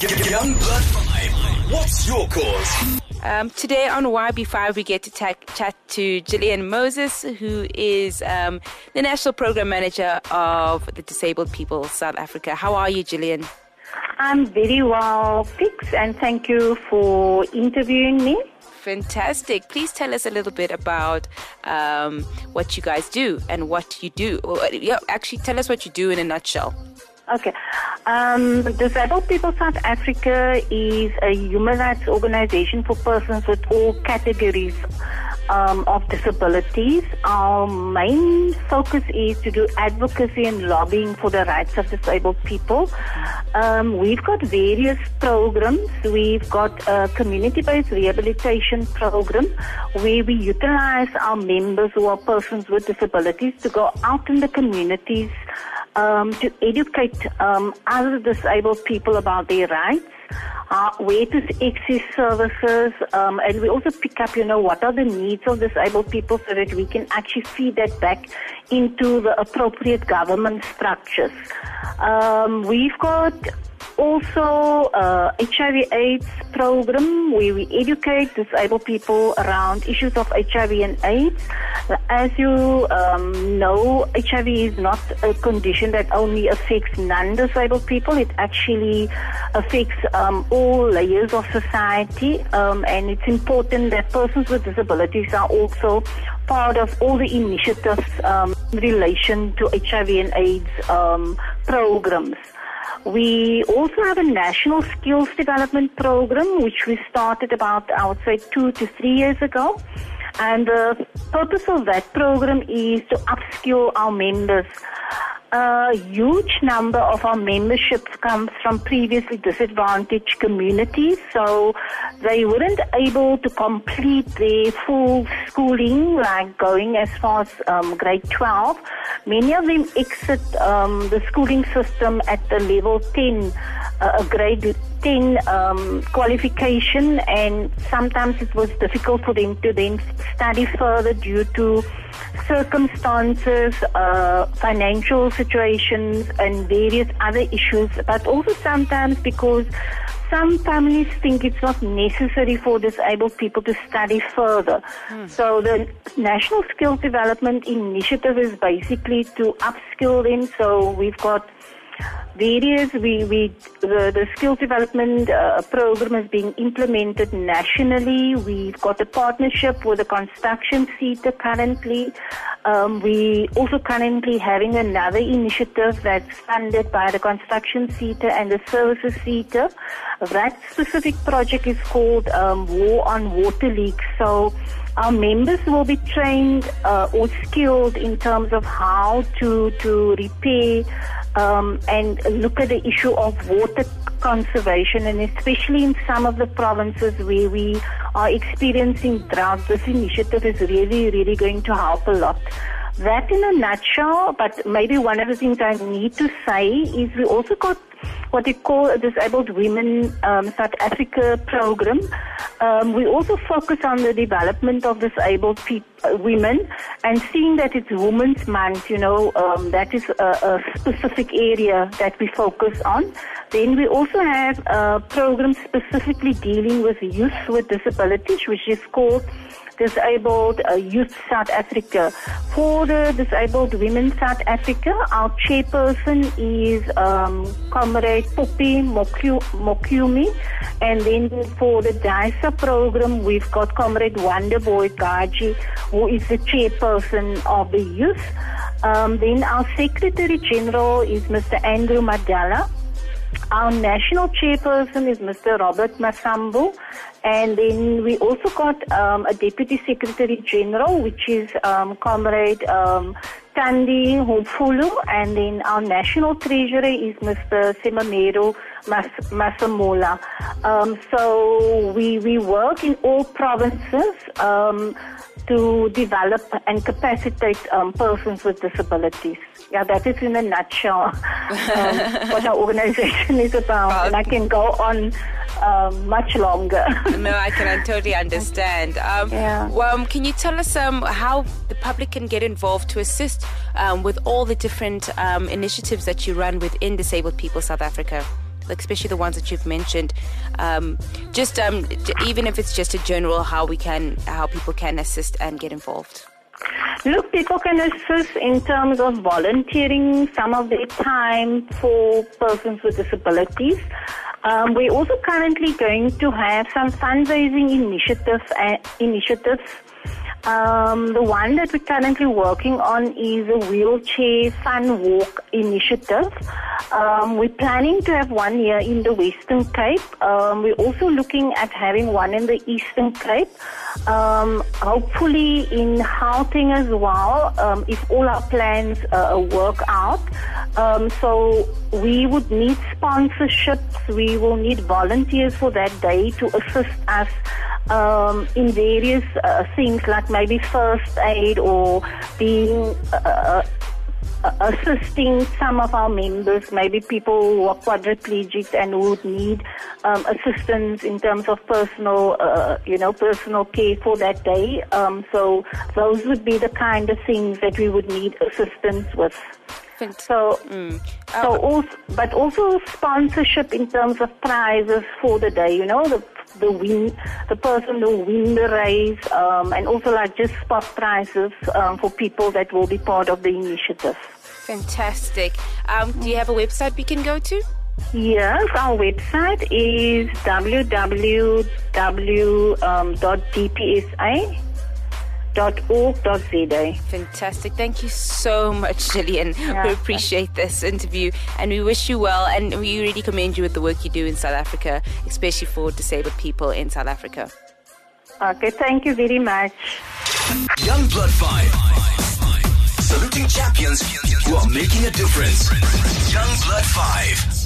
Young Blood 5. What's your cause? Um, today on YB5, we get to ta- chat to Gillian Moses, who is um, the National Program Manager of the Disabled People South Africa. How are you, Gillian? I'm very well, Fix, and thank you for interviewing me. Fantastic. Please tell us a little bit about um, what you guys do and what you do. Well, yeah, actually, tell us what you do in a nutshell. Okay. Um, Disabled People South Africa is a human rights organization for persons with all categories um, of disabilities. Our main focus is to do advocacy and lobbying for the rights of disabled people. Um, we've got various programs. We've got a community-based rehabilitation program where we utilize our members who are persons with disabilities to go out in the communities um, to educate um, other disabled people about their rights, uh, where to access services, um, and we also pick up, you know, what are the needs of disabled people so that we can actually feed that back into the appropriate government structures. Um, we've got also uh, HIV AIDS program where we educate disabled people around issues of HIV and AIDS. As you um, know, HIV is not a condition that only affects non-disabled people. It actually affects um, all layers of society, um, and it's important that persons with disabilities are also part of all the initiatives um, in relation to HIV and AIDS um, programs. We also have a national skills development program, which we started about, I would say, two to three years ago. And the purpose of that program is to upskill our members. A huge number of our memberships comes from previously disadvantaged communities, so they weren't able to complete their full schooling, like going as far as um, grade 12. Many of them exit um, the schooling system at the level 10, uh, grade 10 um, qualification, and sometimes it was difficult for them to then study further due to circumstances, uh, financial situations, and various other issues, but also sometimes because some families think it's not necessary for disabled people to study further. So the National Skills Development Initiative is basically to upskill them. So we've got various we, we the, the skills development uh, program is being implemented nationally. We've got a partnership with the construction sector currently. Um, we also currently having another initiative that's funded by the construction sector and the services sector. that specific project is called um, war on water leaks. So our members will be trained uh, or skilled in terms of how to to repair um, and look at the issue of water conservation, and especially in some of the provinces where we are experiencing drought, this initiative is really, really going to help a lot. That in a nutshell, but maybe one of the things I need to say is we also got what we call a Disabled Women um, South Africa program. Um, we also focus on the development of disabled uh, women and seeing that it's Women's Month, you know, um, that is a, a specific area that we focus on. Then we also have a program specifically dealing with youth with disabilities, which is called Disabled uh, Youth South Africa. For the Disabled Women South Africa, our chairperson is um, Poppy Moku- Mokumi. And then for the DISA program, we've got Comrade Wonderboy Gaji, who is the chairperson of the youth. Um, then our Secretary General is Mr. Andrew Madala. Our national chairperson is Mr. Robert Masambu. And then we also got um, a deputy secretary general, which is um, Comrade um, Tandi Humfulu. And then our national treasurer is Mr. Semamero Mas- Masamola. Um, so we, we work in all provinces. Um, to develop and capacitate um, persons with disabilities. Yeah, that is in a nutshell um, what our organization is about. And I can go on um, much longer. no, I can I totally understand. Um, Yeah. Well, um, can you tell us um, how the public can get involved to assist um, with all the different um, initiatives that you run within Disabled People South Africa? Especially the ones that you've mentioned. Um, just um, even if it's just a general how we can, how people can assist and get involved. Look, people can assist in terms of volunteering some of their time for persons with disabilities. Um, we're also currently going to have some fundraising initiatives, uh, initiatives um, the one that we're currently working on is a wheelchair fun walk initiative. Um, we're planning to have one here in the Western Cape. Um, we're also looking at having one in the Eastern Cape. Um, hopefully in Gauteng as well, um, if all our plans uh, work out. Um, so we would need sponsorships. We will need volunteers for that day to assist us um, in various uh, things like maybe first aid or being uh, uh, assisting some of our members, maybe people who are quadriplegic and who would need um, assistance in terms of personal, uh, you know, personal care for that day. Um, so those would be the kind of things that we would need assistance with. So, mm. so also, but also sponsorship in terms of prizes for the day. You know, the the win, the person who win the race, um, and also like just spot prizes um, for people that will be part of the initiative. Fantastic. Um, do you have a website we can go to? Yes, our website is www.dpsa www.org.za. Fantastic. Thank you so much, Gillian. Yeah. We appreciate this interview and we wish you well and we really commend you with the work you do in South Africa, especially for disabled people in South Africa. Okay, thank you very much. Young Blood 5. Saluting champions who are making a difference. Young Blood 5.